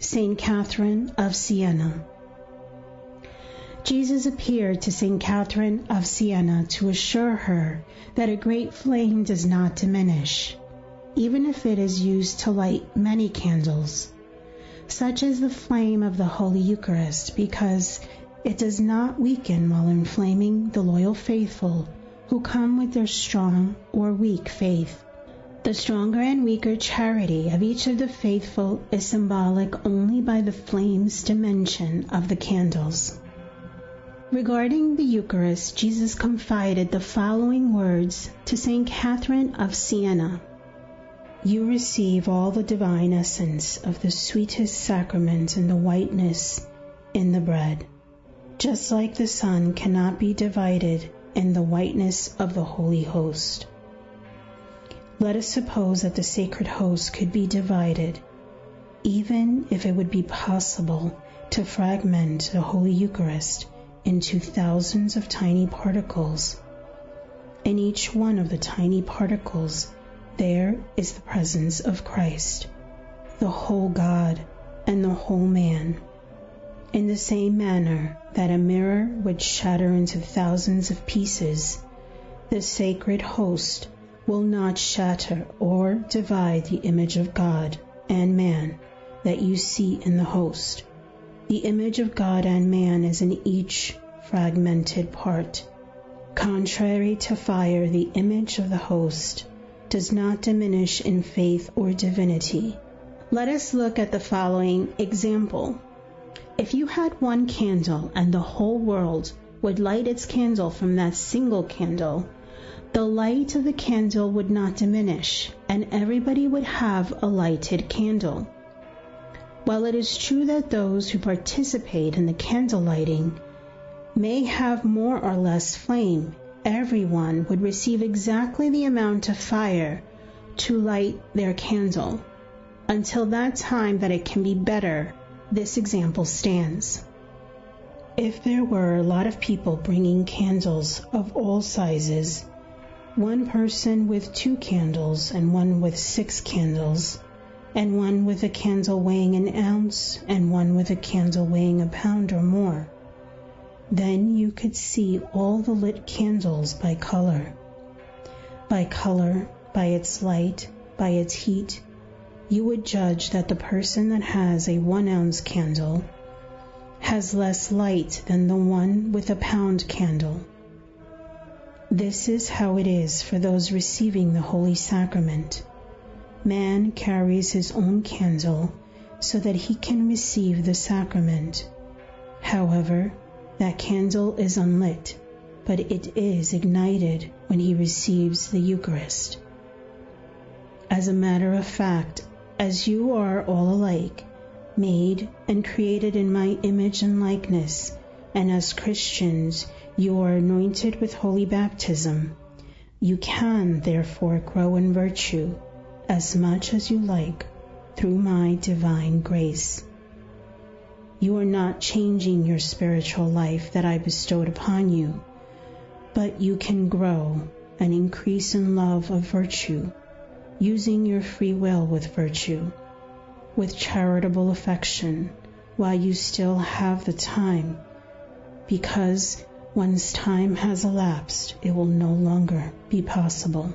St. Catherine of Siena. Jesus appeared to St. Catherine of Siena to assure her that a great flame does not diminish, even if it is used to light many candles. Such is the flame of the Holy Eucharist because it does not weaken while inflaming the loyal faithful who come with their strong or weak faith. The stronger and weaker charity of each of the faithful is symbolic only by the flame's dimension of the candles. Regarding the Eucharist, Jesus confided the following words to St. Catherine of Siena You receive all the divine essence of the sweetest sacrament in the whiteness in the bread, just like the sun cannot be divided in the whiteness of the Holy Host. Let us suppose that the sacred host could be divided, even if it would be possible to fragment the Holy Eucharist into thousands of tiny particles. In each one of the tiny particles, there is the presence of Christ, the whole God and the whole man. In the same manner that a mirror would shatter into thousands of pieces, the sacred host will not shatter or divide the image of God and man that you see in the host. The image of God and man is in each fragmented part. Contrary to fire, the image of the host does not diminish in faith or divinity. Let us look at the following example. If you had one candle and the whole world would light its candle from that single candle, the light of the candle would not diminish, and everybody would have a lighted candle. While it is true that those who participate in the candle lighting may have more or less flame, everyone would receive exactly the amount of fire to light their candle. Until that time that it can be better, this example stands. If there were a lot of people bringing candles of all sizes, one person with two candles and one with six candles, and one with a candle weighing an ounce and one with a candle weighing a pound or more. Then you could see all the lit candles by color. By color, by its light, by its heat, you would judge that the person that has a one ounce candle has less light than the one with a pound candle. This is how it is for those receiving the Holy Sacrament. Man carries his own candle so that he can receive the sacrament. However, that candle is unlit, but it is ignited when he receives the Eucharist. As a matter of fact, as you are all alike, made and created in my image and likeness, and as Christians, you are anointed with holy baptism. You can, therefore, grow in virtue as much as you like through my divine grace. You are not changing your spiritual life that I bestowed upon you, but you can grow and increase in love of virtue, using your free will with virtue, with charitable affection, while you still have the time, because once time has elapsed, it will no longer be possible.